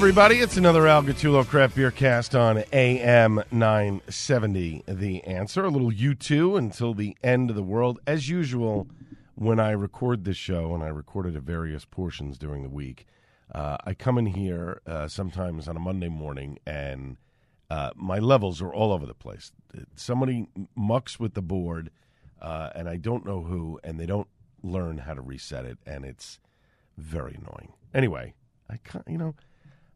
Everybody? It's another Al Gattullo Craft Beer Cast on AM 970. The answer. A little U2 until the end of the world. As usual, when I record this show, and I record it at various portions during the week, uh, I come in here uh, sometimes on a Monday morning and uh, my levels are all over the place. Somebody mucks with the board, uh, and I don't know who, and they don't learn how to reset it, and it's very annoying. Anyway, I ca- you know,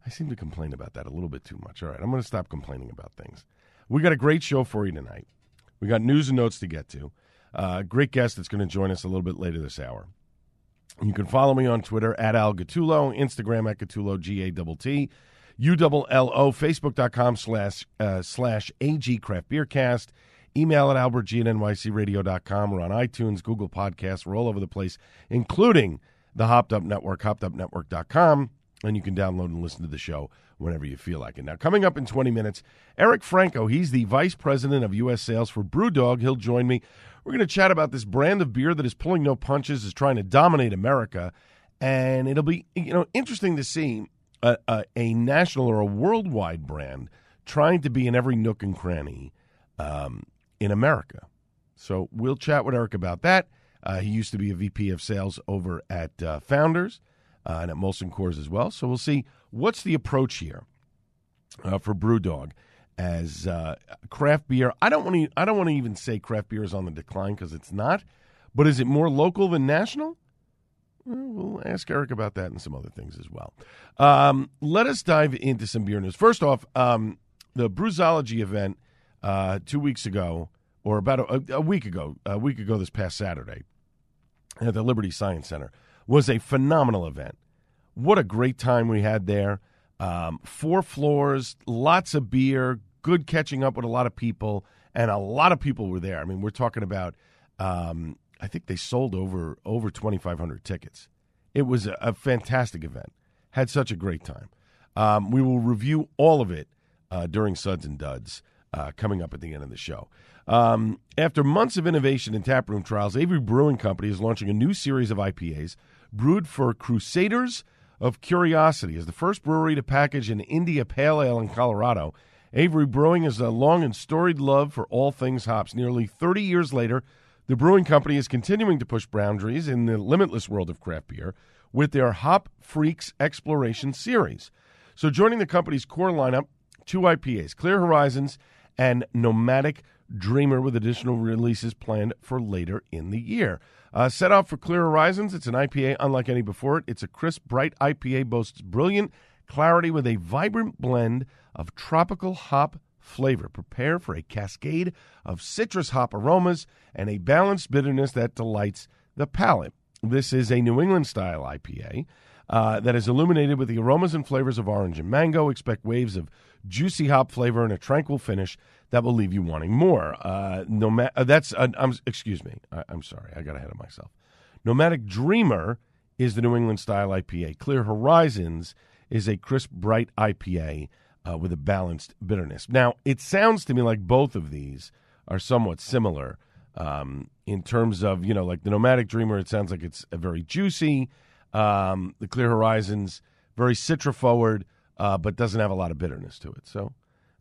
I seem to complain about that a little bit too much. All right, I'm going to stop complaining about things. We got a great show for you tonight. We got news and notes to get to. Uh, great guest that's going to join us a little bit later this hour. You can follow me on Twitter at Al Gattullo, Instagram at Gattullo, G A T T, U L L O, Facebook.com slash uh, slash AG Craft Beer Cast, email at albertg at nycradio.com. We're on iTunes, Google Podcasts. We're all over the place, including the Hopped Up Network, hoppedupnetwork.com. And you can download and listen to the show whenever you feel like it. Now, coming up in 20 minutes, Eric Franco. He's the vice president of U.S. sales for Brewdog. He'll join me. We're going to chat about this brand of beer that is pulling no punches, is trying to dominate America. And it'll be you know interesting to see a, a, a national or a worldwide brand trying to be in every nook and cranny um, in America. So we'll chat with Eric about that. Uh, he used to be a VP of sales over at uh, Founders uh, and at Molson Coors as well. So we'll see what's the approach here uh, for BrewDog as uh, craft beer. I don't want to. I don't want to even say craft beer is on the decline because it's not. But is it more local than national? Well, We'll ask Eric about that and some other things as well. Um, let us dive into some beer news. First off, um, the Brewsology event uh, two weeks ago, or about a, a week ago, a week ago this past Saturday, at the Liberty Science Center, was a phenomenal event. What a great time we had there. Um, four floors, lots of beer, good catching up with a lot of people, and a lot of people were there. I mean, we're talking about. Um, I think they sold over over twenty five hundred tickets. It was a, a fantastic event. Had such a great time. Um, we will review all of it uh, during Suds and Duds uh, coming up at the end of the show. Um, after months of innovation and taproom trials, Avery Brewing Company is launching a new series of IPAs brewed for Crusaders of Curiosity. As the first brewery to package an India Pale Ale in Colorado, Avery Brewing has a long and storied love for all things hops. Nearly 30 years later, the brewing company is continuing to push boundaries in the limitless world of craft beer with their Hop Freaks Exploration series. So, joining the company's core lineup, two IPAs, Clear Horizons and Nomadic Dreamer, with additional releases planned for later in the year. Uh, set out for Clear Horizons, it's an IPA unlike any before it. It's a crisp, bright IPA, boasts brilliant clarity with a vibrant blend of tropical hop flavor. Prepare for a cascade of citrus hop aromas and a balanced bitterness that delights the palate. This is a New England style IPA uh, that is illuminated with the aromas and flavors of orange and mango. Expect waves of juicy hop flavor and a tranquil finish that will leave you wanting more. Uh, uh, that's uh, I'm, excuse me. I, I'm sorry. I got ahead of myself. Nomadic Dreamer is the New England style IPA. Clear Horizons is a crisp, bright IPA. uh, with a balanced bitterness. Now, it sounds to me like both of these are somewhat similar um, in terms of, you know, like the Nomadic Dreamer, it sounds like it's a very juicy. Um, the Clear Horizons, very citra forward, uh, but doesn't have a lot of bitterness to it. So,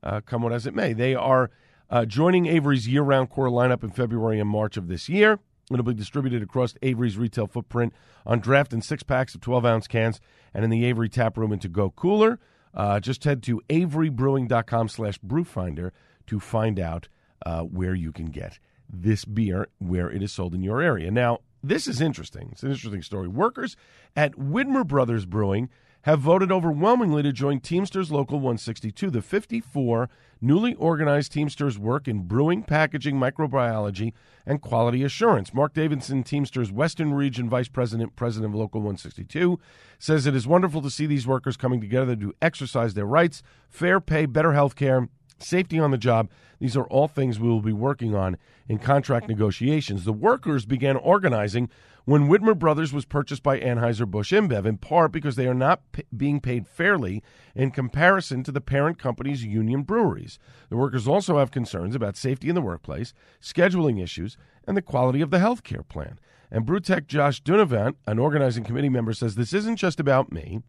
uh, come what as it may, they are uh, joining Avery's year round core lineup in February and March of this year. It'll be distributed across Avery's retail footprint on draft in six packs of 12 ounce cans and in the Avery tap room and to go cooler. Uh, just head to averybrewing.com slash brewfinder to find out uh, where you can get this beer where it is sold in your area. Now, this is interesting. It's an interesting story. Workers at Widmer Brothers Brewing have voted overwhelmingly to join Teamsters Local 162. The 54 newly organized Teamsters work in brewing, packaging, microbiology, and quality assurance. Mark Davidson, Teamsters Western Region Vice President, President of Local 162, says it is wonderful to see these workers coming together to exercise their rights, fair pay, better health care, safety on the job. These are all things we will be working on in contract negotiations. The workers began organizing when Widmer Brothers was purchased by Anheuser-Busch InBev, in part because they are not p- being paid fairly in comparison to the parent company's union breweries. The workers also have concerns about safety in the workplace, scheduling issues, and the quality of the health care plan. And Brewtech Josh Dunavant, an organizing committee member, says this isn't just about me.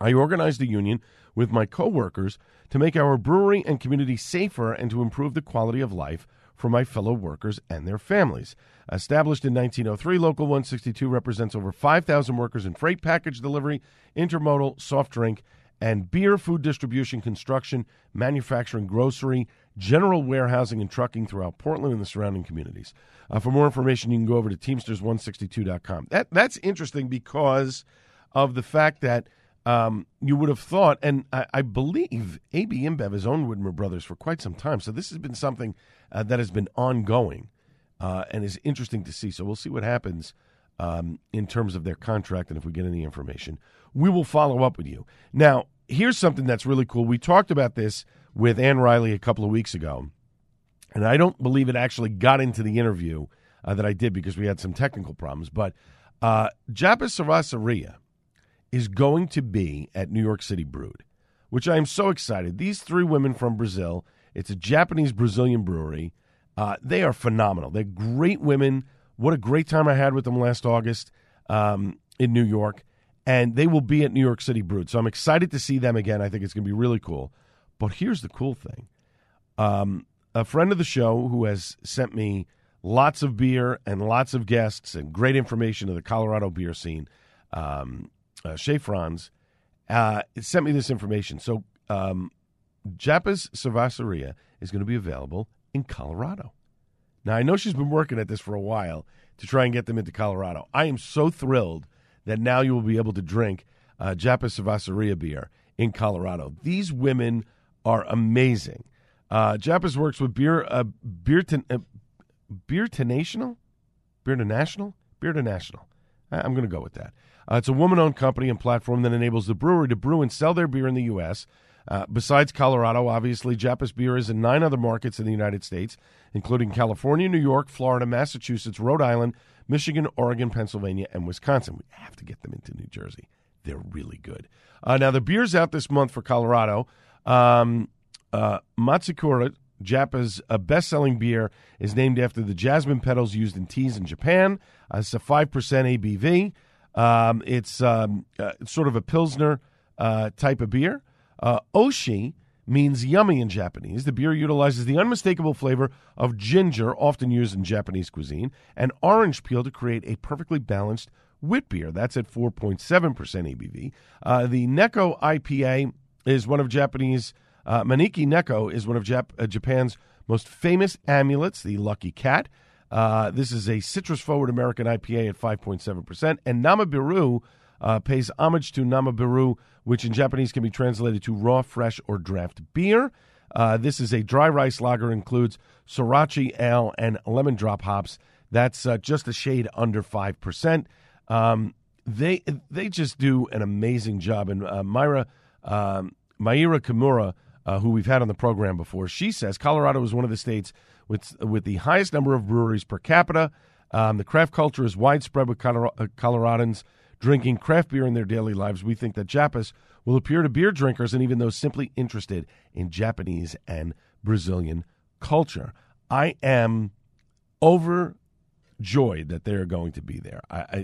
I organized a union with my coworkers to make our brewery and community safer and to improve the quality of life for my fellow workers and their families. Established in 1903, Local 162 represents over 5,000 workers in freight package delivery, intermodal, soft drink, and beer, food distribution, construction, manufacturing, grocery, general warehousing, and trucking throughout Portland and the surrounding communities. Uh, for more information, you can go over to Teamsters162.com. That, that's interesting because of the fact that um, you would have thought, and I, I, believe AB InBev has owned Widmer Brothers for quite some time, so this has been something uh, that has been ongoing uh, and is interesting to see. So we'll see what happens um, in terms of their contract, and if we get any information, we will follow up with you. Now, here's something that's really cool. We talked about this with Ann Riley a couple of weeks ago, and I don't believe it actually got into the interview uh, that I did because we had some technical problems. But uh, Japa Cerveceria is going to be at New York City Brewed, which I am so excited. These three women from Brazil, it's a Japanese Brazilian brewery. Uh, they are phenomenal. They're great women. What a great time I had with them last August um, in New York. And they will be at New York City Brewed. So I'm excited to see them again. I think it's going to be really cool. But here's the cool thing um, a friend of the show who has sent me lots of beer and lots of guests and great information of the Colorado beer scene. Um, uh, Franz, uh, sent me this information. So, um, Japa's Cerveceria is going to be available in Colorado. Now, I know she's been working at this for a while to try and get them into Colorado. I am so thrilled that now you will be able to drink uh, Japa's Cerveceria beer in Colorado. These women are amazing. Uh, Japa's works with beer, uh, beer, to, uh, beer to national, beer to national, beer to national. I'm going to go with that. Uh, it's a woman owned company and platform that enables the brewery to brew and sell their beer in the U.S. Uh, besides Colorado, obviously, Japa's beer is in nine other markets in the United States, including California, New York, Florida, Massachusetts, Rhode Island, Michigan, Oregon, Pennsylvania, and Wisconsin. We have to get them into New Jersey. They're really good. Uh, now, the beer's out this month for Colorado. Um, uh, Matsukura, Japa's uh, best selling beer, is named after the jasmine petals used in teas in Japan. Uh, it's a 5% ABV. Um, it's um, uh, sort of a Pilsner uh, type of beer. Uh, oshi means yummy in Japanese. The beer utilizes the unmistakable flavor of ginger, often used in Japanese cuisine, and orange peel to create a perfectly balanced wit beer. That's at 4.7% ABV. Uh, the Neko IPA is one of Japanese, uh, Maneki Neko is one of Jap- uh, Japan's most famous amulets, the lucky cat. Uh, this is a citrus forward American IPA at 5.7%. And Namabiru uh, pays homage to Namabiru, which in Japanese can be translated to raw, fresh, or draft beer. Uh, this is a dry rice lager, includes Sorachi ale and lemon drop hops. That's uh, just a shade under 5%. Um, they they just do an amazing job. And uh, Myra, um, Maira Kimura, uh, who we've had on the program before, she says Colorado is one of the states with with the highest number of breweries per capita. Um, the craft culture is widespread with uh, Coloradans drinking craft beer in their daily lives. We think that Japas will appear to beer drinkers and even those simply interested in Japanese and Brazilian culture. I am overjoyed that they are going to be there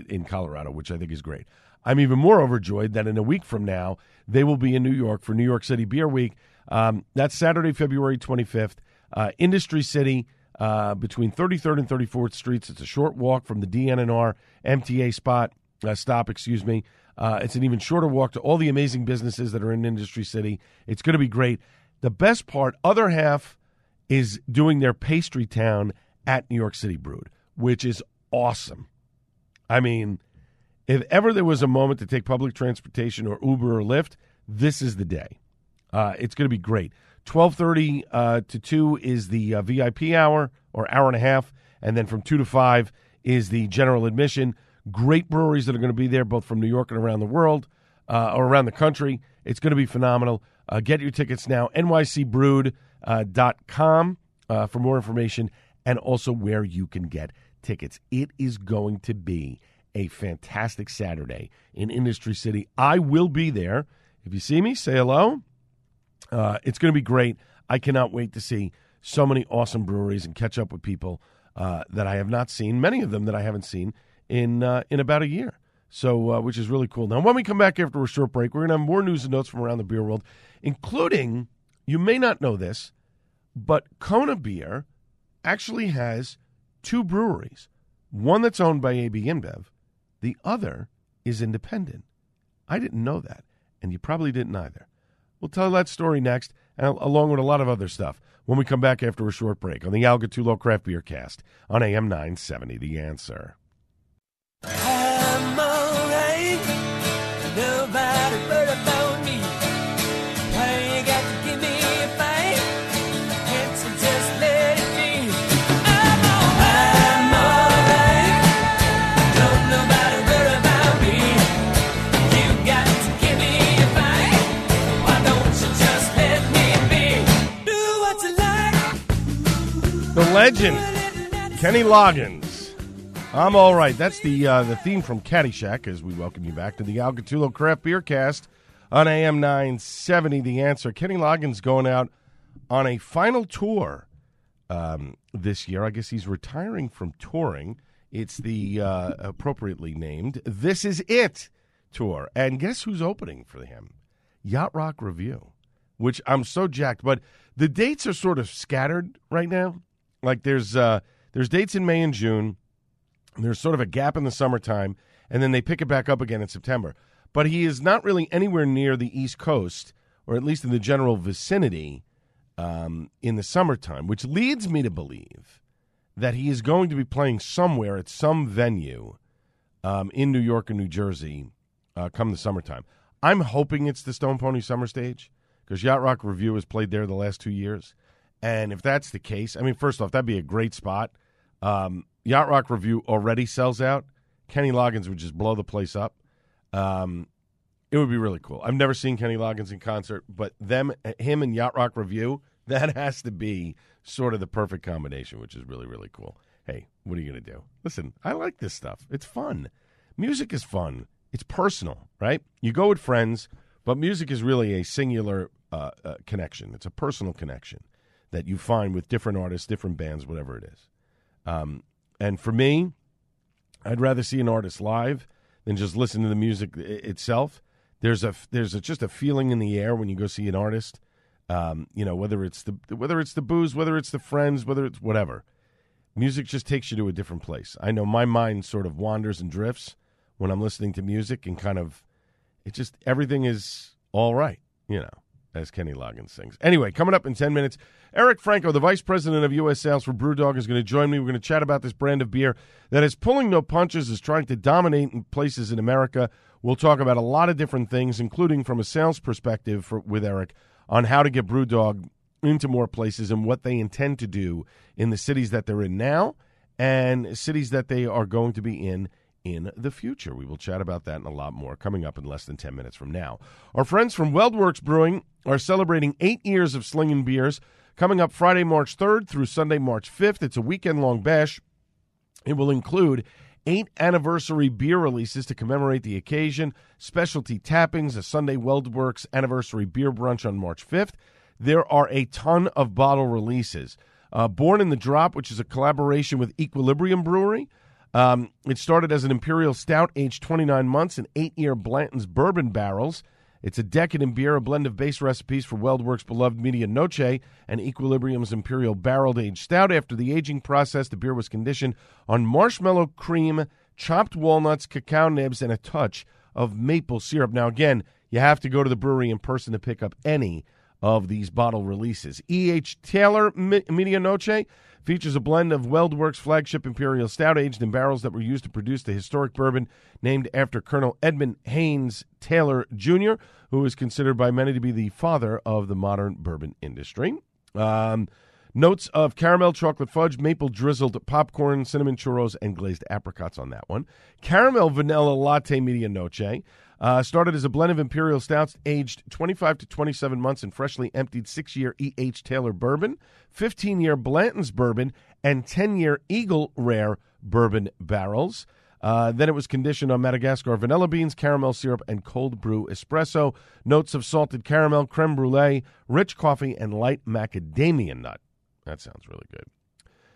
in Colorado, which I think is great. I'm even more overjoyed that in a week from now, they will be in New York for New York City Beer Week. Um, that's Saturday, February 25th. Uh, Industry City, uh, between 33rd and 34th Streets. It's a short walk from the DNR MTA spot uh, stop. Excuse me. Uh, it's an even shorter walk to all the amazing businesses that are in Industry City. It's going to be great. The best part, other half, is doing their pastry town at New York City Brewed, which is awesome. I mean, if ever there was a moment to take public transportation or Uber or Lyft, this is the day. Uh, it's going to be great. 12:30 uh, to 2 is the uh, VIP hour or hour and a half and then from 2 to 5 is the general admission. Great breweries that are going to be there both from New York and around the world uh, or around the country. It's going to be phenomenal. Uh, get your tickets now nycbrewed.com uh, for more information and also where you can get tickets. It is going to be a fantastic Saturday in Industry City. I will be there. If you see me, say hello. Uh, it's going to be great. I cannot wait to see so many awesome breweries and catch up with people uh, that I have not seen. Many of them that I haven't seen in uh, in about a year. So, uh, which is really cool. Now, when we come back after a short break, we're going to have more news and notes from around the beer world, including you may not know this, but Kona Beer actually has two breweries. One that's owned by AB InBev, the other is independent. I didn't know that, and you probably didn't either. We'll tell that story next, along with a lot of other stuff, when we come back after a short break on the Al Gattullo Craft Beer Cast on AM 970. The answer. Legend, Kenny Loggins. I'm all right. That's the uh, the theme from Caddyshack as we welcome you back to the Al Gattullo Craft Beer Cast on AM 970. The answer Kenny Loggins going out on a final tour um, this year. I guess he's retiring from touring. It's the uh, appropriately named This Is It tour. And guess who's opening for him? Yacht Rock Review, which I'm so jacked. But the dates are sort of scattered right now. Like there's uh, there's dates in May and June. There's sort of a gap in the summertime, and then they pick it back up again in September. But he is not really anywhere near the East Coast, or at least in the general vicinity, um, in the summertime, which leads me to believe that he is going to be playing somewhere at some venue um, in New York or New Jersey uh, come the summertime. I'm hoping it's the Stone Pony Summer Stage because Yacht Rock Review has played there the last two years. And if that's the case, I mean, first off, that'd be a great spot. Um, Yacht Rock Review already sells out. Kenny Loggins would just blow the place up. Um, it would be really cool. I've never seen Kenny Loggins in concert, but them, him, and Yacht Rock Review, that has to be sort of the perfect combination, which is really, really cool. Hey, what are you going to do? Listen, I like this stuff. It's fun. Music is fun. It's personal, right? You go with friends, but music is really a singular uh, uh, connection. It's a personal connection that you find with different artists, different bands, whatever it is. Um, and for me, I'd rather see an artist live than just listen to the music i- itself. There's a there's a, just a feeling in the air when you go see an artist. Um, you know whether it's the whether it's the booze, whether it's the friends, whether it's whatever. Music just takes you to a different place. I know my mind sort of wanders and drifts when I'm listening to music, and kind of it just everything is all right. You know, as Kenny Loggins sings. Anyway, coming up in 10 minutes, Eric Franco, the vice president of U.S. sales for Brewdog, is going to join me. We're going to chat about this brand of beer that is pulling no punches, is trying to dominate in places in America. We'll talk about a lot of different things, including from a sales perspective for, with Eric on how to get Brewdog into more places and what they intend to do in the cities that they're in now and cities that they are going to be in in the future. We will chat about that and a lot more coming up in less than 10 minutes from now. Our friends from Weldworks Brewing are celebrating eight years of slinging beers coming up Friday, March 3rd through Sunday, March 5th. It's a weekend long bash. It will include eight anniversary beer releases to commemorate the occasion, specialty tappings, a Sunday WeldWorks anniversary beer brunch on March 5th. There are a ton of bottle releases. Uh, Born in the Drop, which is a collaboration with Equilibrium Brewery. Um, it started as an Imperial Stout, aged 29 months, in eight year Blanton's bourbon barrels. It's a decadent beer, a blend of base recipes for WeldWorks' beloved Media Noche and Equilibrium's Imperial Barreled Aged Stout. After the aging process, the beer was conditioned on marshmallow cream, chopped walnuts, cacao nibs, and a touch of maple syrup. Now, again, you have to go to the brewery in person to pick up any of these bottle releases. E.H. Taylor Media Noche features a blend of WeldWorks flagship Imperial Stout aged in barrels that were used to produce the historic bourbon named after Colonel Edmund Haynes Taylor Jr., who is considered by many to be the father of the modern bourbon industry. Um, notes of caramel, chocolate fudge, maple drizzled popcorn, cinnamon churros, and glazed apricots on that one. Caramel vanilla latte media noche. Uh, started as a blend of imperial stouts, aged 25 to 27 months in freshly emptied six-year E.H. Taylor bourbon, 15-year Blanton's bourbon, and 10-year Eagle Rare bourbon barrels. Uh, then it was conditioned on Madagascar vanilla beans, caramel syrup, and cold brew espresso. Notes of salted caramel, creme brulee, rich coffee, and light macadamia nut. That sounds really good.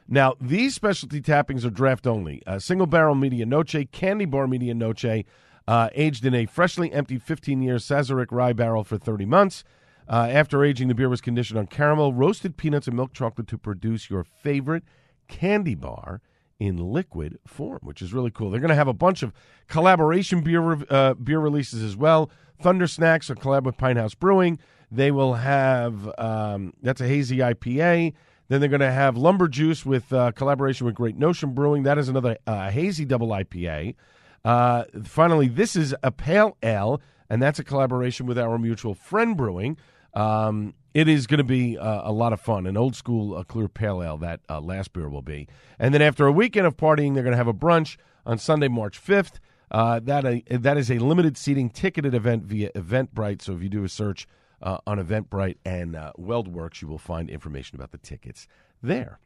Now, these specialty tappings are draft only. Uh, single barrel media noche, candy bar media noche, uh, aged in a freshly emptied 15 year Sazerac rye barrel for 30 months. Uh, after aging, the beer was conditioned on caramel, roasted peanuts, and milk chocolate to produce your favorite candy bar in liquid form, which is really cool. They're going to have a bunch of collaboration beer uh, beer releases as well. Thunder Snacks, a collab with Pinthouse Brewing. They will have um, that's a hazy IPA. Then they're going to have Lumber Juice with uh, collaboration with Great Notion Brewing. That is another uh, hazy double IPA. Uh, finally, this is a pale ale, and that's a collaboration with our mutual friend brewing. Um, it is going to be uh, a lot of fun. An old school uh, clear pale ale that uh, last beer will be. And then after a weekend of partying, they're going to have a brunch on Sunday, March 5th. Uh, that, uh, that is a limited seating ticketed event via Eventbrite. So if you do a search on Eventbrite and WeldWorks, you will find information about the tickets there.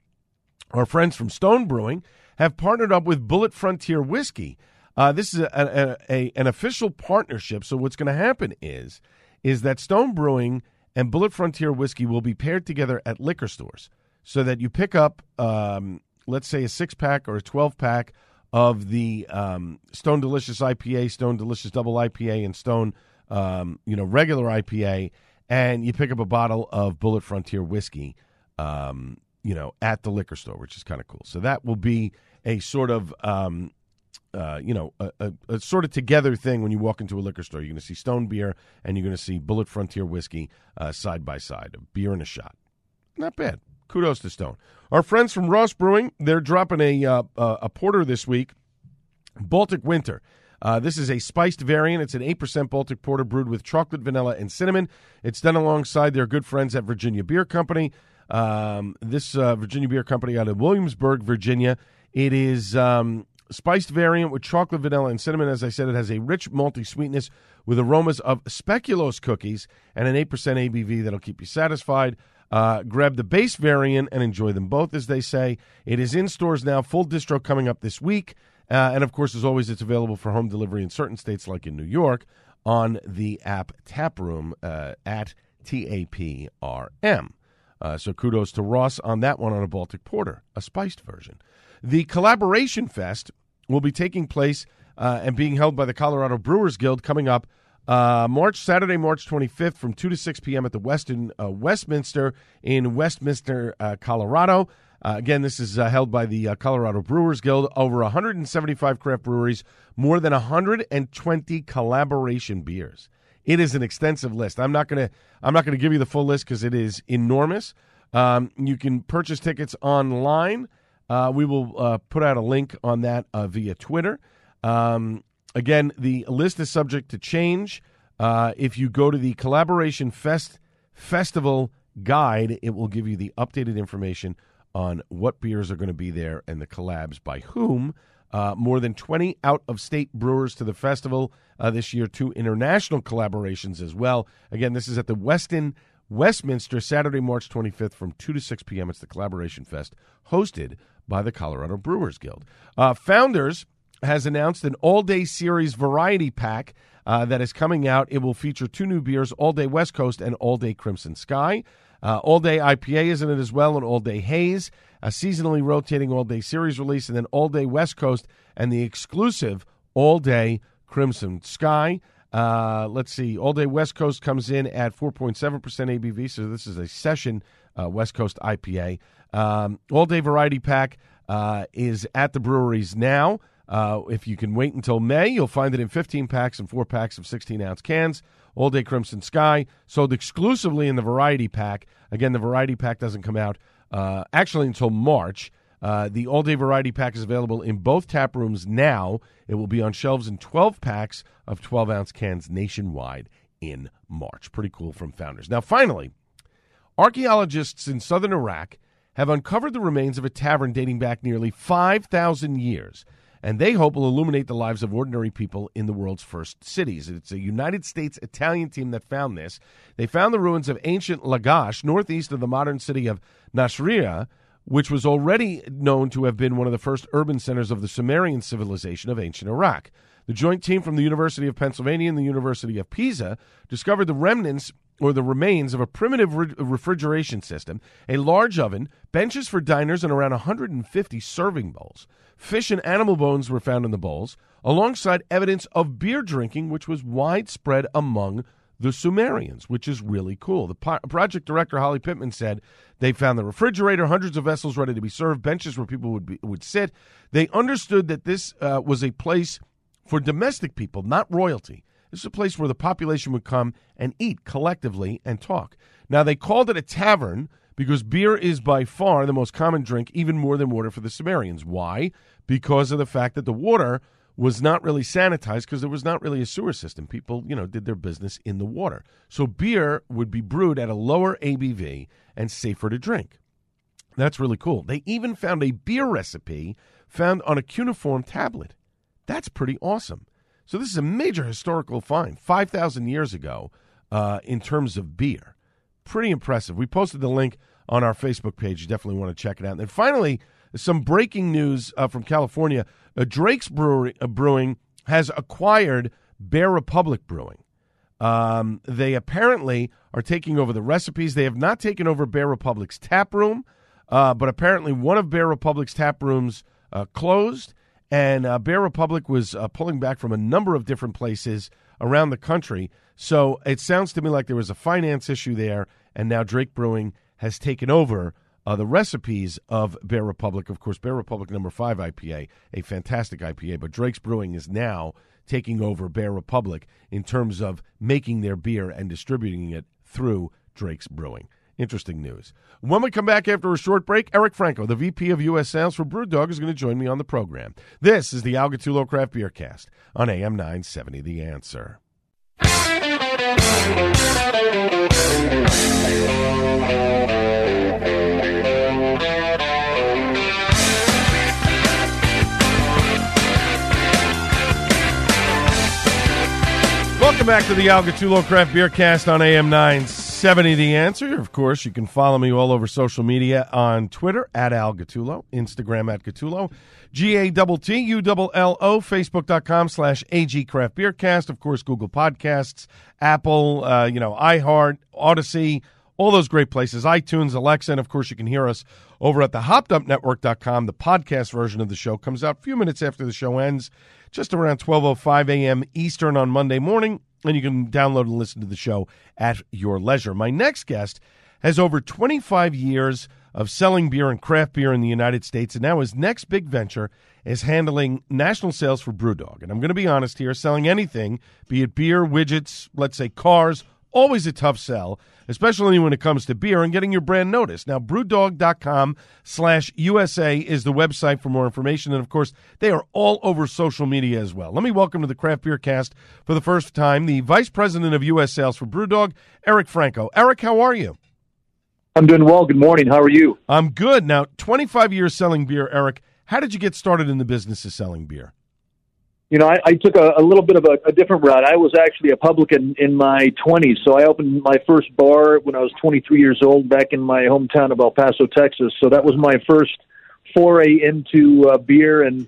Our friends from Stone Brewing have partnered up with Bulleit Frontier Whiskey uh, this is a, a, a, an official partnership. So what's going to happen is is that Stone Brewing and Bulleit Frontier Whiskey will be paired together at liquor stores, so that you pick up, um, let's say, a six pack or a twelve pack of the um, Stone Delicious IPA, Stone Delicious Double IPA, and Stone, um, you know, regular IPA, and you pick up a bottle of Bulleit Frontier Whiskey. Um, you know, at the liquor store, which is kind of cool. So that will be a sort of um, uh, you know, a, a, a, sort of together thing when you walk into a liquor store. You're going to see Stone Beer and you're going to see Bulleit Frontier Whiskey uh, side by side, a beer and a shot. Not bad. Kudos to Stone. Our friends from Ross Brewing, they're dropping a uh, a porter this week, Baltic Winter. Uh, this is a spiced variant. It's an 8% Baltic Porter brewed with chocolate, vanilla, and cinnamon. It's done alongside their good friends at Virginia Beer Company. Um, this uh, Virginia Beer Company out of Williamsburg, Virginia. It is um, spiced variant with chocolate, vanilla, and cinnamon. As I said, it has a rich malty sweetness with aromas of speculoos cookies and an 8% ABV that'll keep you satisfied. Uh, grab the base variant and enjoy them both, as they say. It is in stores now, full distro coming up this week. Uh, and of course, as always, it's available for home delivery in certain states, like in New York, on the app Taproom uh, at TAPRM. Uh, so kudos to Ross on that one on a Baltic Porter, a spiced version. The Collaboration Fest will be taking place uh, and being held by the Colorado Brewers Guild coming up uh, March Saturday, March 25th, from 2 to 6 p.m. at the Westin uh, Westminster in Westminster, uh, Colorado. Uh, again, this is uh, held by the Colorado Brewers Guild. Over 175 craft breweries, more than 120 collaboration beers. It is an extensive list. I'm not gonna I'm not gonna give you the full list because it is enormous. Um, you can purchase tickets online uh, we will uh, put out a link on that uh, via Twitter. Um, again, the list is subject to change. Uh, if you go to the Collaboration Fest Festival Guide, it will give you the updated information on what beers are going to be there and the collabs by whom. Uh, more than 20 out of state brewers to the festival uh, this year, two international collaborations as well. Again, this is at the Westin Westminster, Saturday, March 25th from 2 to 6 p.m. It's the Collaboration Fest hosted by the Colorado Brewers Guild. Uh, founders has announced an all day series variety pack uh, that is coming out. It will feature two new beers All Day West Coast and All Day Crimson Sky. Uh, all Day IPA is in it as well, and All Day Haze, a seasonally rotating all day series release, and then All Day West Coast and the exclusive All Day Crimson Sky. Uh, let's see. All Day West Coast comes in at 4.7% ABV, so this is a session uh, West Coast IPA. Um, all Day Variety Pack uh, is at the breweries now. Uh, if you can wait until May, you'll find it in 15 packs and four packs of 16 ounce cans. All Day Crimson Sky, sold exclusively in the Variety Pack. Again, the Variety Pack doesn't come out uh, actually until March. Uh, the All Day Variety Pack is available in both tap rooms now. It will be on shelves in 12 packs of 12 ounce cans nationwide in March. Pretty cool from Founders. Now, finally, archaeologists in southern Iraq have uncovered the remains of a tavern dating back nearly 5,000 years and they hope will illuminate the lives of ordinary people in the world's first cities. It's a United States Italian team that found this. They found the ruins of ancient Lagash, northeast of the modern city of Nasiriyah, which was already known to have been one of the first urban centers of the Sumerian civilization of ancient Iraq. The joint team from the University of Pennsylvania and the University of Pisa discovered the remnants or the remains of a primitive re- refrigeration system, a large oven, benches for diners, and around 150 serving bowls. Fish and animal bones were found in the bowls, alongside evidence of beer drinking, which was widespread among the Sumerians, which is really cool. The po- project director, Holly Pittman, said they found the refrigerator, hundreds of vessels ready to be served, benches where people would, be, would sit. They understood that this uh, was a place for domestic people, not royalty. This is a place where the population would come and eat collectively and talk. Now, they called it a tavern because beer is by far the most common drink, even more than water for the Sumerians. Why? Because of the fact that the water was not really sanitized because there was not really a sewer system. People, you know, did their business in the water. So beer would be brewed at a lower ABV and safer to drink. That's really cool. They even found a beer recipe found on a cuneiform tablet. That's pretty awesome. So this is a major historical find, 5,000 years ago, uh, in terms of beer pretty impressive. We posted the link on our Facebook page. You definitely want to check it out. And then finally, some breaking news uh, from California. Uh, Drake's Brewery, uh, Brewing has acquired Bear Republic Brewing. Um, they apparently are taking over the recipes. They have not taken over Bear Republic's tap room, uh, but apparently one of Bear Republic's tap rooms uh, closed, and uh, Bear Republic was pulling back from a number of different places around the country. So it sounds to me like there was a finance issue there, and now Drake Brewing has taken over uh, the recipes of Bear Republic. Of course, Bear Republic number five IPA, a fantastic IPA, but Drake's Brewing is now taking over Bear Republic in terms of making their beer and distributing it through Drake's Brewing. Interesting news. When we come back after a short break, Eric Franco, the VP of U.S. Sales for Brewdog, is going to join me on the program. This is the Al Gattullo Craft Beer Cast on AM 970 The Answer. Welcome back to the Al Gattullo Craft Beer Cast on AM 970 The Answer. Of course, you can follow me all over social media on Twitter at Al Gattullo, Instagram at Gattullo, G A T T U L L O, Facebook.com slash AG Craft Beer Cast. Of course, Google Podcasts, Apple, uh, you know, iHeart, Audacy, all those great places, iTunes, Alexa, and of course, you can hear us over at the hoppedupnetwork.com. The podcast version of the show comes out a few minutes after the show ends, just around 12.05 a.m. Eastern on Monday morning, and you can download and listen to the show at your leisure. My next guest has over 25 years – of selling beer and craft beer in the United States. And now his next big venture is handling national sales for Brewdog. And I'm going to be honest here selling anything, be it beer, widgets, let's say cars, always a tough sell, especially when it comes to beer and getting your brand noticed. Now, brewdog.com slash USA is the website for more information. And of course, they are all over social media as well. Let me welcome to the Craft Beer Cast for the first time the Vice President of U.S. Sales for Brewdog, Eric Franco. Eric, how are you? I'm doing well. Good morning. How are you? I'm good. Now, 25 years selling beer, Eric. How did you get started in the business of selling beer? You know, I, I took a, a, little bit of a, a, different route. I was actually a publican in my 20s, so I opened my first bar when I was 23 years old back in my hometown of El Paso, Texas. So that was my first foray into uh, beer, and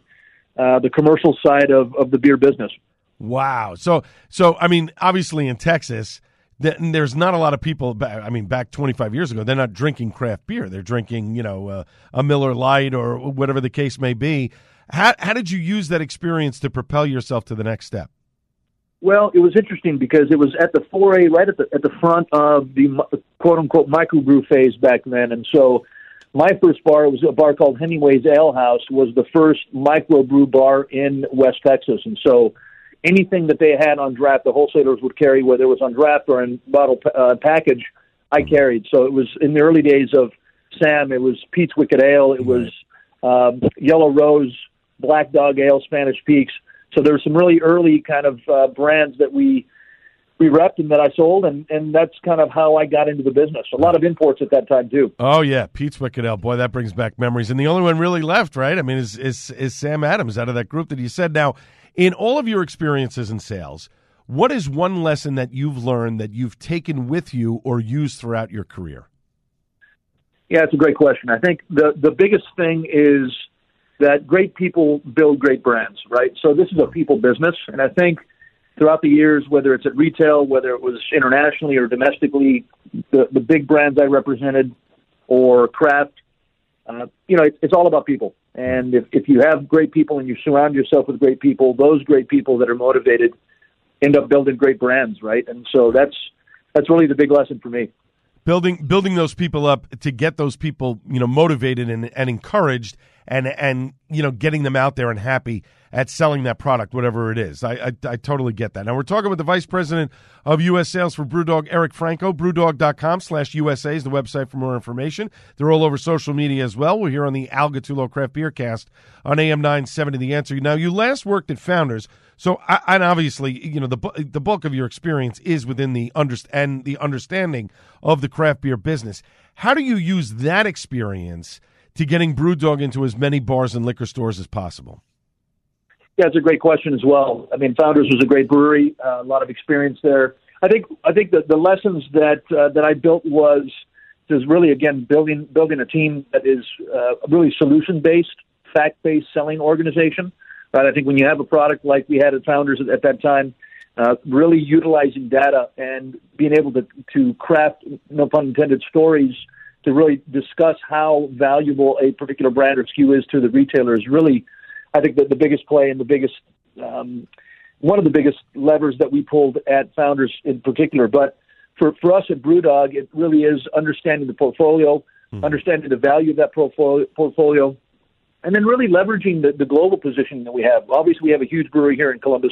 uh, the commercial side of, of the beer business. Wow. So, so I mean, obviously in Texas, th- there's not a lot of people. I mean, back 25 years ago, they're not drinking craft beer. They're drinking, you know, uh, a Miller Lite or whatever the case may be. How, how did you use that experience to propel yourself to the next step? Well, it was interesting because it was at the foray, right at the at the front of the quote unquote microbrew phase back then, and so my first bar was a bar called Hemingway's Ale House, was the first microbrew bar in West Texas, and so anything that they had on draft, the wholesalers would carry, whether it was on draft or in bottle uh, package, I carried. So it was in the early days of Sam, it was Pete's Wicked Ale, it was um, Yellow Rose, Black Dog Ale, Spanish Peaks. So there were some really early kind of uh, brands that we we repped and that I sold, and and that's kind of how I got into the business. A lot of imports at that time too. Oh yeah, Pete's Wicked Ale. Boy, that brings back memories. And the only one really left, right? I mean, is is is Sam Adams out of that group that you said. Now, in all of your experiences in sales, what is one lesson that you've learned that you've taken with you or used throughout your career? Yeah, it's a great question. I think the the biggest thing is that great people build great brands, right? So this is a people business, and I think throughout the years, whether it's at retail, whether it was internationally or domestically, the the big brands I represented or craft, uh, you know, it's, it's all about people. And if if you have great people and you surround yourself with great people, those great people that are motivated end up building great brands, right? And so that's that's really the big lesson for me. building building those people up to get those people you know motivated and, and encouraged and and you know getting them out there and happy at selling that product whatever it is. I, I i totally get that. Now we're talking with the vice president of us sales for brewdog eric franco brewdog.com slash usa is the website for more information. They're all over social media as well. We're here on the al Gattullo craft beer cast on am 970 the answer. Now you last worked at founders so, I- and obviously, you know, the the bulk of your experience is within the underst- and the understanding of the craft beer business. How do you use that experience to getting BrewDog into as many bars and liquor stores as possible? Yeah, it's a great question as well. I mean, Founders was a great brewery, uh, a lot of experience there. I think I think that the lessons that uh, that I built was is really again building building a team that is uh, really solution based, fact based selling organization. Right? I think when you have a product like we had at Founders at, at that time, uh, really utilizing data and being able to to craft, no pun intended, stories to really discuss how valuable a particular brand or SKU is to the retailer is really, I think, that the biggest play and the biggest um, one of the biggest levers that we pulled at Founders in particular. But for, for us at BrewDog, it really is understanding the portfolio, understanding the value of that portfolio, portfolio and then really leveraging the, the global position that we have. Obviously, we have a huge brewery here in Columbus,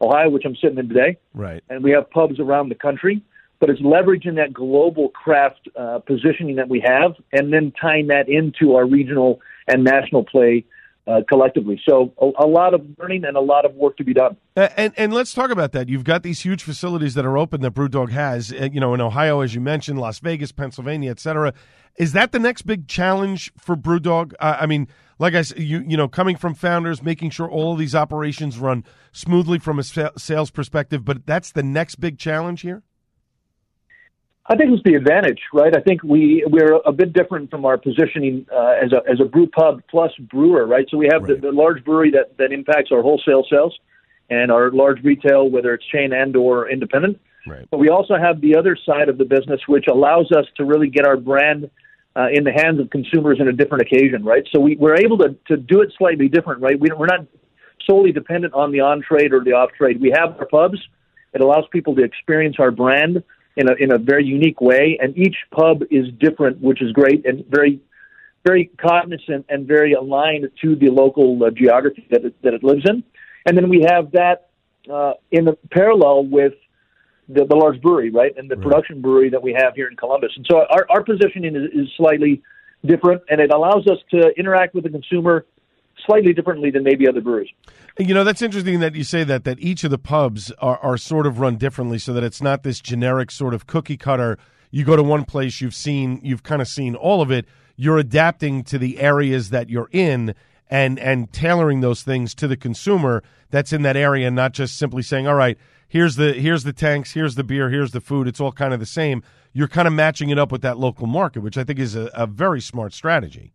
Ohio, which I'm sitting in today, Right. and we have pubs around the country. But it's leveraging that global craft uh, positioning that we have, and then tying that into our regional and national play uh, collectively. So a, a lot of learning and a lot of work to be done. And and let's talk about that. You've got these huge facilities that are open that BrewDog has. uh, You know, in Ohio, as you mentioned, Las Vegas, Pennsylvania, et cetera. Is that the next big challenge for BrewDog? Uh, I mean, like I said, you you know, coming from founders, making sure all of these operations run smoothly from a sales perspective. But that's the next big challenge here. I think it's the advantage, right? I think we we're a bit different from our positioning uh, as a as a brew pub plus brewer, right? So we have Right. the, the large brewery that that impacts our wholesale sales and our large retail, whether it's chain and or independent. Right. But we also have the other side of the business, which allows us to really get our brand uh, in the hands of consumers in a different occasion, right? So we, we're able to, to do it slightly different, right? We, we're not solely dependent on the on trade or the off trade. We have our pubs. It allows people to experience our brand in a in a very unique way, and each pub is different, which is great and very very cognizant and very aligned to the local uh, geography that it, that it lives in. And then we have that uh, in the parallel with the, the large brewery, right, and the Right. production brewery that we have here in Columbus. And so our, our positioning is, is slightly different, and it allows us to interact with the consumer slightly differently than maybe other breweries. You know, that's interesting that you say that, that each of the pubs are, are sort of run differently so that it's not this generic sort of cookie cutter. You go to one place, you've seen, you've kind of seen all of it. You're adapting to the areas that you're in and, and tailoring those things to the consumer that's in that area, not just simply saying, all right, here's the, here's the tanks, here's the beer, here's the food. It's all kind of the same. You're kind of matching it up with that local market, which I think is a, a very smart strategy.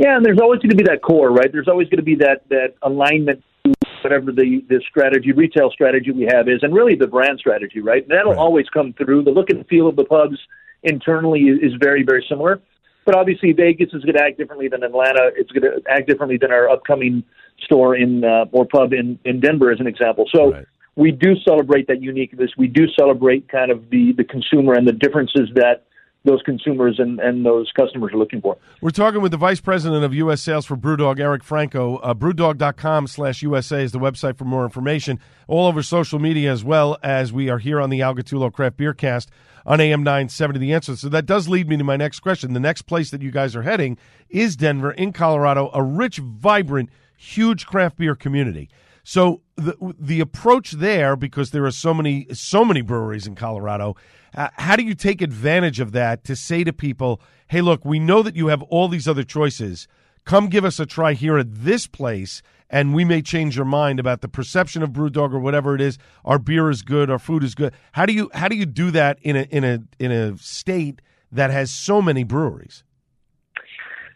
Yeah, and there's always going to be that core, right? There's always going to be that that alignment to whatever the the strategy, retail strategy we have is, and really the brand strategy, right? And that'll Right. always come through. The look and feel of the pubs internally is, very very similar, but obviously Vegas is going to act differently than Atlanta. It's going to act differently than our upcoming store in uh, or pub in in Denver, as an example. So. Right. We do celebrate that uniqueness. We do celebrate kind of the, the consumer and the differences that those consumers and, and those customers are looking for. We're talking with the Vice President of U.S. Sales for Brewdog, Eric Franco. Uh, brewdog.com slash USA is the website for more information. All over social media as well as we are here on the Al Gattullo Craft Beer Cast on AM 970 The Answer. So that does lead me to my next question. The next place that you guys are heading is Denver in Colorado, a rich, vibrant, huge craft beer community. So the the approach there, because there are so many so many breweries in Colorado, uh, how do you take advantage of that to say to people, "Hey, look, we know that you have all these other choices. Come give us a try here at this place, and we may change your mind about the perception of BrewDog or whatever it is. Our beer is good, our food is good. How do you how do you do that in a in a in a state that has so many breweries?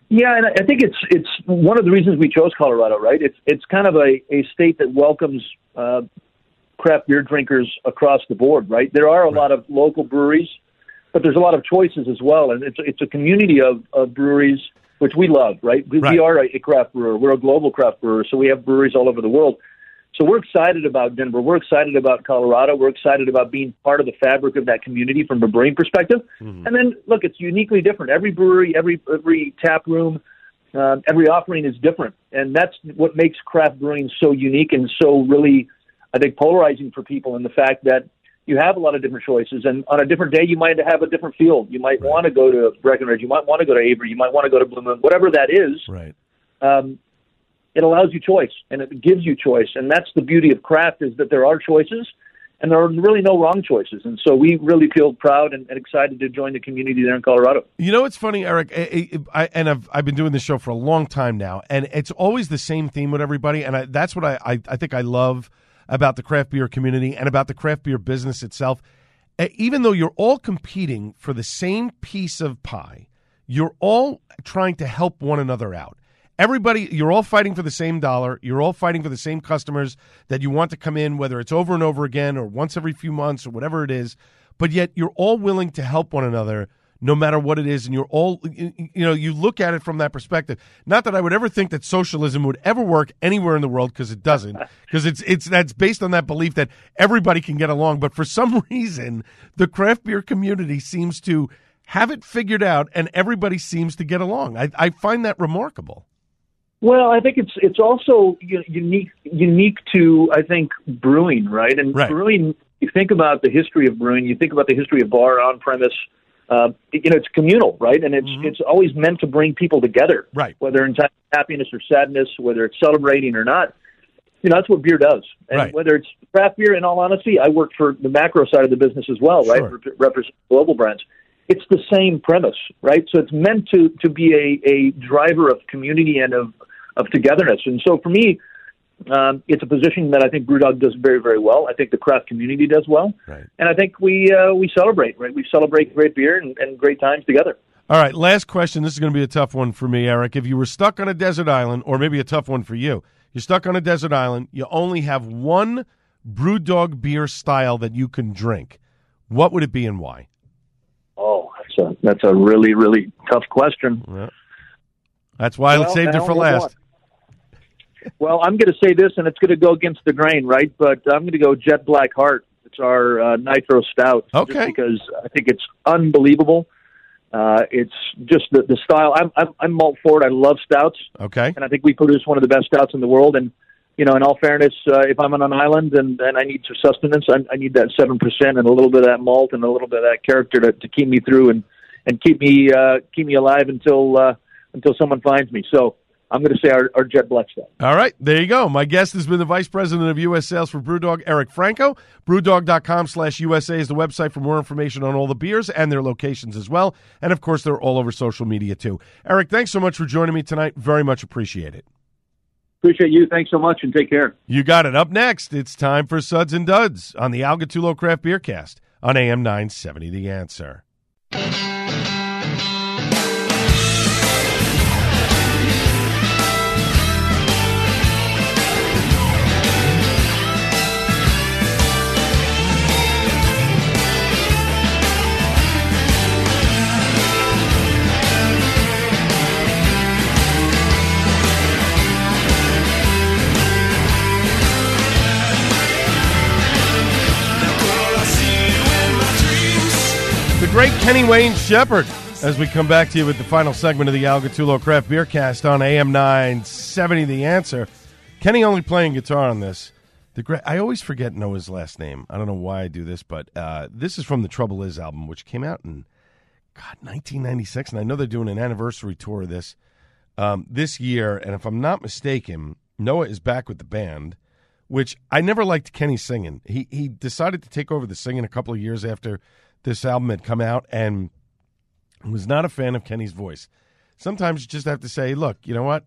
Yeah, and I think it's it's one of the reasons we chose Colorado, right? It's it's kind of a, a state that welcomes uh, craft beer drinkers across the board, right? There are a lot of local breweries, but there's a lot of choices as well, and it's it's a community of, of breweries which we love, right? We, Right. we are a, a craft brewer. We're a global craft brewer, so we have breweries all over the world. So we're excited about Denver. We're excited about Colorado. We're excited about being part of the fabric of that community from a brewing perspective. And then look, it's uniquely different. Every brewery, every every tap room, uh, every offering is different, and that's what makes craft brewing so unique and so really, I think, polarizing for people. In the fact that you have a lot of different choices, and on a different day, you might have a different field. You might want to go to Breckenridge. You might want to go to Avery. You might want to go to Blue Moon. Whatever that is, Right. um, it allows you choice and it gives you choice and that's the beauty of craft is that there are choices and there are really no wrong choices and so we really feel proud and, and excited to join the community there in colorado You know what's funny, Eric? I, I, and I've I've been doing this show for a long time now, and it's always the same theme with everybody, and I, that's what I, I I think I love about the craft beer community and about the craft beer business itself. Even though you're all competing for the same piece of pie, you're all trying to help one another out. Everybody, you're all fighting for the same dollar. You're all fighting for the same customers that you want to come in, whether it's over and over again or once every few months or whatever it is. But yet, you're all willing to help one another no matter what it is. And you're all you know you look at it from that perspective. Not that i would ever think that socialism would ever work anywhere in the world because it doesn't. Because it's it's that's based on that belief that everybody can get along. But for some reason the craft beer community seems to have it figured out and everybody seems to get along. I, I find that remarkable well i think it's it's also unique unique to i think brewing right and Right. brewing you think about the history of brewing you think about the history of bar on premise uh, you know it's communal right and it's it's always meant to bring people together Mm-hmm. Right. whether in time of happiness or sadness whether it's celebrating or not you know that's what beer does and Right. whether it's craft beer in all honesty i work for the macro side of the business as well right Sure. Rep- represent global brands it's the same premise right so it's meant to to be a a driver of community and of of togetherness and so for me um, it's a position that I think BrewDog does very, very well. I think the craft community does well, Right. and I think we uh, we celebrate. Right, we celebrate great beer and, and great times together. all right last question this is going to be a tough one for me eric if you were stuck on a desert island or maybe a tough one for you you're stuck on a desert island you only have one brew dog beer style that you can drink what would it be and why Oh, that's a that's a really really tough question. That's why I saved it for last. Well, I'm going to say this, and it's going to go against the grain, right? But I'm going to go Jet Black Heart. It's our uh, nitro stout. Okay. Just because I think it's unbelievable. Uh, it's just the the style. I'm I'm, I'm malt forward. I love stouts, Okay. and I think we produce one of the best stouts in the world. And you know, in all fairness, uh, if I'm on an island and, and I need some sustenance, I, I need that seven percent and a little bit of that malt and a little bit of that character to, to keep me through and and keep me uh, keep me alive until uh, until someone finds me. So I'm going to say our, our Jet Black stout. All right. There you go. My guest has been the Vice President of U.S. Sales for Brewdog, Eric Franco. Brewdog.com slash USA is the website for more information on all the beers and their locations as well. And, of course, they're all over social media, too. Eric, thanks so much for joining me tonight. Very much appreciate it. Appreciate you. Thanks so much, and take care. You got it. Up next, it's time for Suds and Duds on the Al Gattullo Craft Beer Cast on AM 970 The Answer. Great Kenny Wayne Shepherd as we come back to you with the final segment of the Al Gattullo Craft Beer Cast on AM 970 The Answer. Kenny only playing guitar on this. The great, I always forget Noah's last name. I don't know why I do this, but uh, this is from the Trouble Is album, which came out in God 1996, and I know they're doing an anniversary tour of this um, this year. And if I'm not mistaken, Noah is back with the band, which I never liked Kenny singing. He he decided to take over the singing a couple of years after this album had come out, and was not a fan of Kenny's voice. Sometimes you just have to say, look, you know what?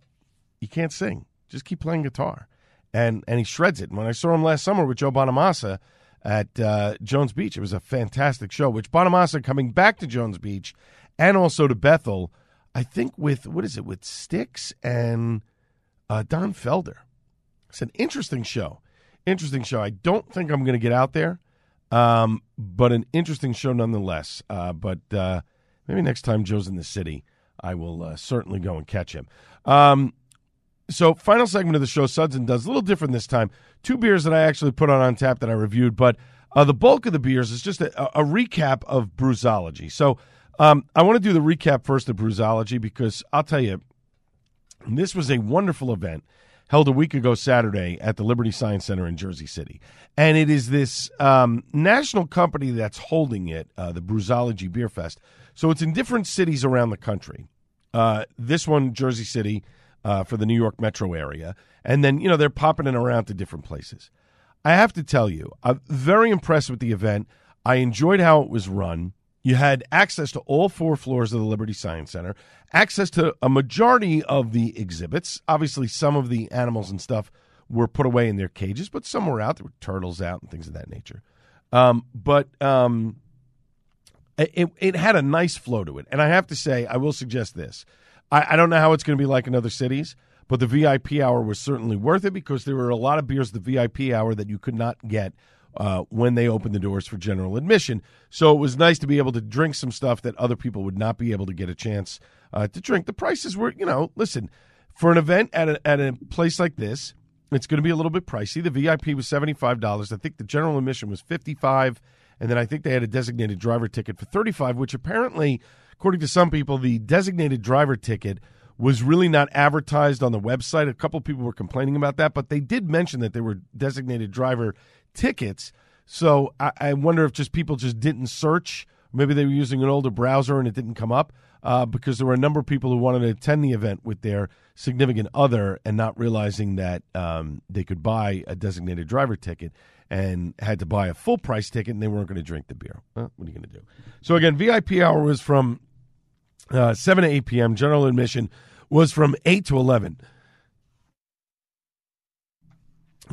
You can't sing. Just keep playing guitar. And and he shreds it. And when I saw him last summer with Joe Bonamassa at uh, Jones Beach, it was a fantastic show, which Bonamassa coming back to Jones Beach and also to Bethel, I think with, what is it, with Styx and uh, Don Felder. It's an interesting show. Interesting show. I don't think I'm going to get out there, um, but an interesting show nonetheless. Uh, but uh, maybe next time Joe's in the city, I will uh, certainly go and catch him. Um, so, final segment of the show, Suds and Duds a little different this time. Two beers that I actually put on on tap that I reviewed, but uh, the bulk of the beers is just a, a recap of Brewsology. So, um, I want to do the recap first of Brewsology because I'll tell you, this was a wonderful event held a week ago Saturday at the Liberty Science Center in Jersey City. And it is this um, national company that's holding it, uh, the Brewsology Beer Fest. So it's in different cities around the country. Uh, this one, Jersey City, uh, for the New York metro area. And then, you know, they're popping it around to different places. I have to tell you, I'm very impressed with the event. I enjoyed how it was run. You had access to all four floors of the Liberty Science Center, access to a majority of the exhibits. Obviously, some of the animals and stuff were put away in their cages, but some were out. There were turtles out and things of that nature. Um, but um, it, it had a nice flow to it. And I have to say, I will suggest this. I, I don't know how it's going to be like in other cities, but the VIP hour was certainly worth it because there were a lot of beers the VIP hour that you could not get uh, when they opened the doors for general admission. So it was nice to be able to drink some stuff that other people would not be able to get a chance uh, to drink. The prices were, you know, listen, for an event at a, at a place like this, it's going to be a little bit pricey. The VIP was $75. I think the general admission was 55 and then I think they had a designated driver ticket for 35 which apparently according to some people the designated driver ticket was really not advertised on the website. A couple people were complaining about that, but they did mention that they were designated driver tickets. So I, I wonder if just people just didn't search. Maybe they were using an older browser and it didn't come up uh, because there were a number of people who wanted to attend the event with their significant other and not realizing that um, they could buy a designated driver ticket and had to buy a full price ticket and they weren't going to drink the beer. Well, what are you going to do? So again, VIP hour was from uh, 7 to 8 p.m. General admission was from 8 to 11.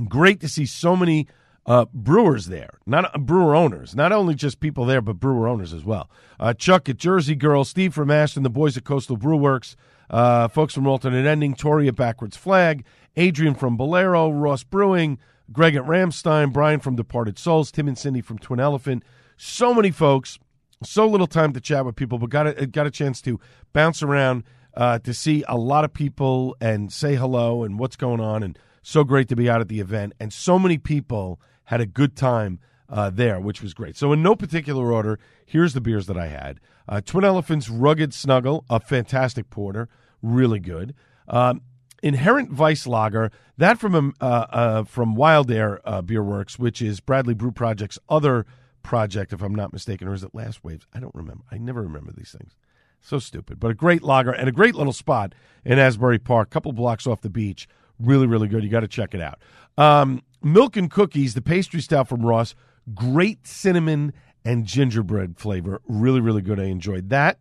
Great to see so many uh, brewers there, not uh, brewer owners, not only just people there, but brewer owners as well. Uh, Chuck at Jersey Girl, Steve from Ashton, the boys at Coastal Brew Works, uh, folks from Alternate Ending, Tori at Backwards Flag, Adrian from Bolero, Ross Brewing, Greg at Ramstein, Brian from Departed Souls, Tim and Cindy from Twin Elephant. So many folks, so little time to chat with people, but got a, got a chance to bounce around uh, to see a lot of people and say hello and what's going on. And so great to be out at the event. And so many people had a good time uh, there, which was great. So, in no particular order, here's the beers that I had uh, Twin Elephants Rugged Snuggle, a fantastic porter, really good. Um, Inherent Vice Lager, that from um, uh, uh, from Wild Air uh, Beer Works, which is Bradley Brew Project's other project, if I'm not mistaken, or is it Last Waves? I don't remember. I never remember these things. So stupid. But a great lager and a great little spot in Asbury Park, a couple blocks off the beach. Really, really good. You got to check it out. Um, Milk and Cookies, the pastry style from Ross, great cinnamon and gingerbread flavor. Really, really good. I enjoyed that.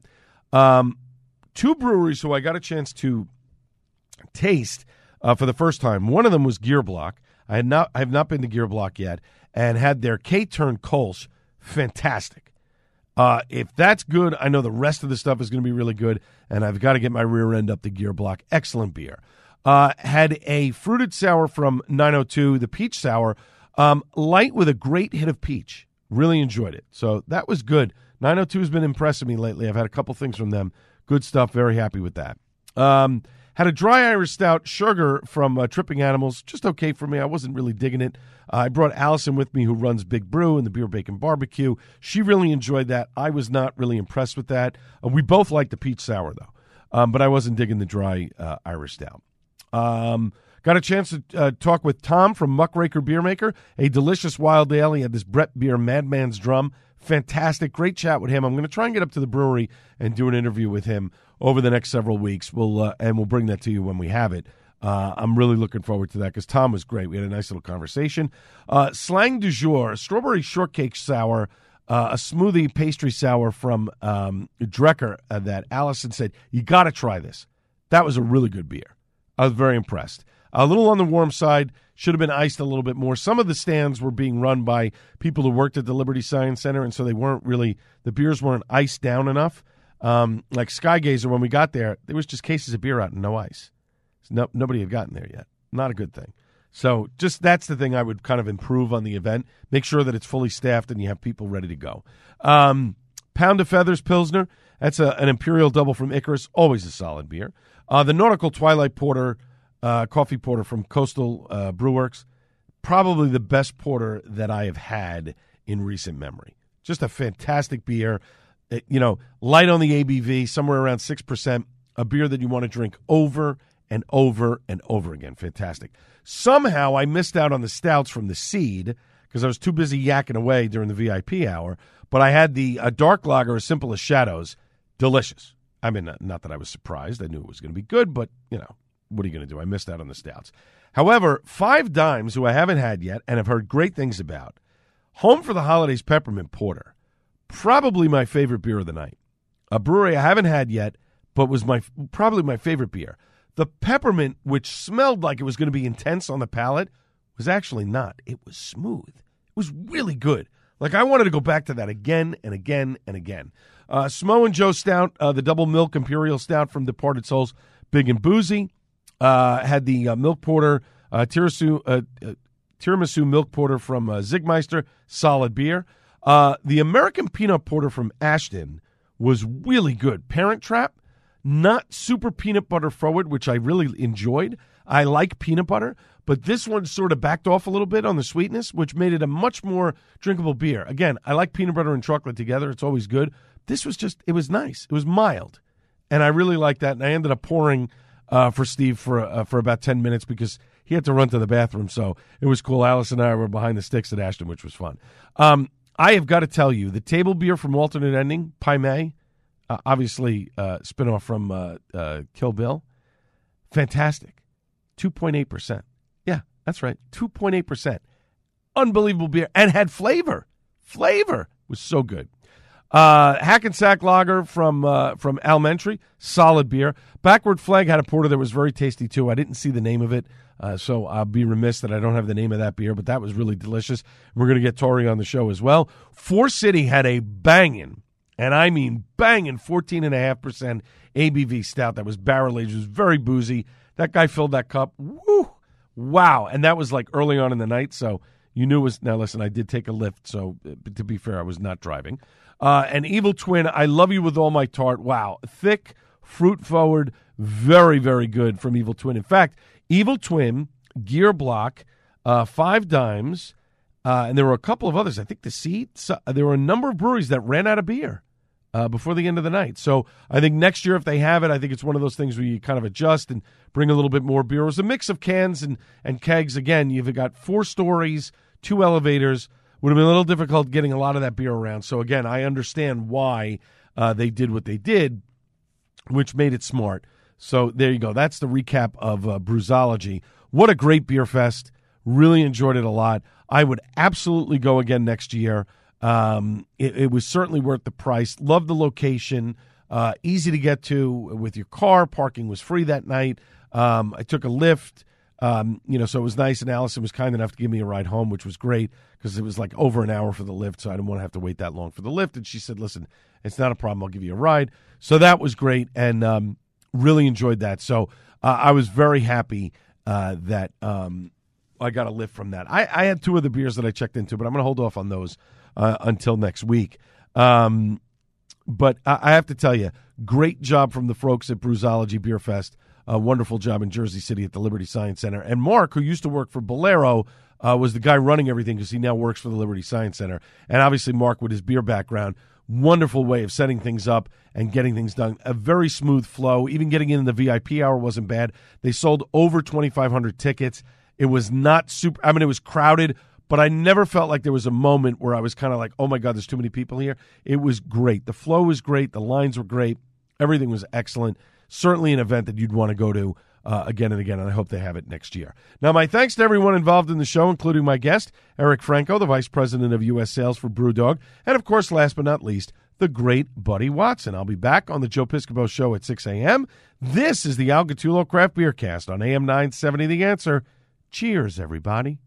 Um, two breweries who I got a chance to taste uh, for the first time. One of them was Gear Block. I had not I have not been to Gear Block yet, and had their K Turn Kolsch. Fantastic. Uh, if that's good, I know the rest of the stuff is going to be really good, and I've got to get my rear end up the Gear Block. Excellent beer. Uh, had a fruited sour from 902, the peach sour, um, light with a great hit of peach. Really enjoyed it. So that was good. 902 has been impressing me lately. I've had a couple things from them. Good stuff. Very happy with that. Um, Had a dry Irish stout sugar from uh, Tripping Animals, just okay for me. I wasn't really digging it. Uh, I brought Allison with me, who runs Big Brew and the Beer Bacon Barbecue. She really enjoyed that. I was not really impressed with that. Uh, we both liked the peach sour though, um, but I wasn't digging the dry uh, Irish stout. Um, got a chance to uh, talk with Tom from Muckraker Beer Maker, a delicious wild ale. He had this Brett Beer Madman's Drum. Fantastic. Great chat with him. I'm going to try and get up to the brewery and do an interview with him over the next several weeks. We'll uh, and we'll bring that to you when we have it. Uh, I'm really looking forward to that because Tom was great. We had a nice little conversation. Uh, slang du jour: strawberry shortcake sour, uh, a smoothie pastry sour from um, Drekker uh, that Allison said you got to try this. That was a really good beer. I was very impressed. A little on the warm side. Should have been iced a little bit more. Some of the stands were being run by people who worked at the Liberty Science Center, and so they weren't really the beers weren't iced down enough. Um, like Skygazer, when we got there, there was just cases of beer out and no ice. No, nobody had gotten there yet. Not a good thing. So just that's the thing I would kind of improve on the event. Make sure that it's fully staffed and you have people ready to go. Um, Pound of Feathers Pilsner. That's a, an Imperial Double from Icarus. Always a solid beer. Uh, the Nautical Twilight Porter, uh, coffee porter from Coastal uh, Brewworks. Probably the best porter that I have had in recent memory. Just a fantastic beer. It, you know, light on the ABV, somewhere around 6%. A beer that you want to drink over and over and over again. Fantastic. Somehow I missed out on the stouts from the seed because I was too busy yakking away during the VIP hour. But I had the uh, dark lager, as simple as shadows, delicious. I mean, not, not that I was surprised. I knew it was going to be good, but you know, what are you going to do? I missed out on the stouts. However, Five Dimes, who I haven't had yet and have heard great things about, Home for the Holidays Peppermint Porter, probably my favorite beer of the night. A brewery I haven't had yet, but was my probably my favorite beer. The peppermint, which smelled like it was going to be intense on the palate, was actually not. It was smooth. It was really good. Like I wanted to go back to that again and again and again. Uh, Smo and Joe Stout, uh, the double milk imperial stout from Departed Souls, big and boozy. Uh, had the uh, milk porter, uh, tiramisu, uh, uh, tiramisu milk porter from Czig Meister, solid beer. The American peanut porter from Ashton was really good. Parent Trap, not super peanut butter forward, which I really enjoyed. I like peanut butter, but this one sort of backed off a little bit on the sweetness, which made it a much more drinkable beer. Again, I like peanut butter and chocolate together. It's always good. This was just, it was nice. It was mild. And I really liked that. And I ended up pouring uh, for Steve for, uh, for about 10 minutes because he had to run to the bathroom. So it was cool. Alice and I were behind the sticks at Ashton, which was fun. Um, I have got to tell you, the table beer from Alternate Ending, Pai Mei, uh, obviously uh, spinoff from uh, uh, Kill Bill, fantastic. 2.8%. That's right. 2.8%. Unbelievable beer and had flavor. Flavor was so good. Uh, Hackensack Lager from uh, from Elementary, solid beer. Backward Flag had a porter that was very tasty too. I didn't see the name of it, uh, so I'll be remiss that I don't have the name of that beer, but that was really delicious. We're going to get Tori on the show as well. Four City had a banging, and I mean banging, 14.5% ABV stout that was barrel aged. Was very boozy. That guy filled that cup. Woo! Wow. And that was like early on in the night, so you knew it was. Now, listen, I did take a Lyft, so uh, to be fair, I was not driving. Uh, an Evil Twin, I love you with all my tart. Wow. Thick, fruit forward, very, very good from Evil Twin. In fact, Evil Twin, Gear Block, uh, Five Dimes, uh, and there were a couple of others. I think the Seed. So, there were a number of breweries that ran out of beer uh, before the end of the night. So I think next year, if they have it, I think it's one of those things where you kind of adjust and bring a little bit more beer. It was a mix of cans and, and kegs. Again, you've got four stories, two elevators. Would have been a little difficult getting a lot of that beer around. So again, I understand why uh, they did what they did, which made it smart. So there you go. That's the recap of uh. What a great beer fest. Really enjoyed it a lot. I would absolutely go again next year. Um, it, it, was certainly worth the price. Love the location. Uh, easy to get to with your car. Parking was free that night. Um, I took a Lyft. Um, you know, so it was nice. And Allison was kind enough to give me a ride home, which was great because it was like over an hour for the Lyft. So I didn't want to have to wait that long for the Lyft. And she said, listen, it's not a problem. I'll give you a ride. So that was great. And um, really enjoyed that. So uh, I was very happy uh, that um, I got a lift from that. I, I, had two of the beers that I checked into, but I'm going to hold off on those uh, until next week. Um, but I, I, have to tell you, great job from the folks at Brewsology Beer Fest. a wonderful job in Jersey City at the Liberty Science Center. And Mark, who used to work for Bolero, uh, was the guy running everything because he now works for the Liberty Science Center. And obviously, Mark, with his beer background, wonderful way of setting things up and getting things done. A very smooth flow. Even getting in the VIP hour wasn't bad. They sold over 2,500 tickets. It was not super, I mean, it was crowded, but I never felt like there was a moment where I was kind of like, oh my God, there's too many people here. It was great. The flow was great. The lines were great. Everything was excellent. Certainly an event that you'd want to go to uh, again and again, and I hope they have it next year. Now, my thanks to everyone involved in the show, including my guest, Eric Franco, the Vice President of U.S. Sales for Brewdog, and of course, last but not least, the great Buddy Watson. I'll be back on the Joe Piscopo Show at 6 a.m. This is the Al Gattullo Craft Beer Cast on AM 970 The Answer. Cheers, everybody.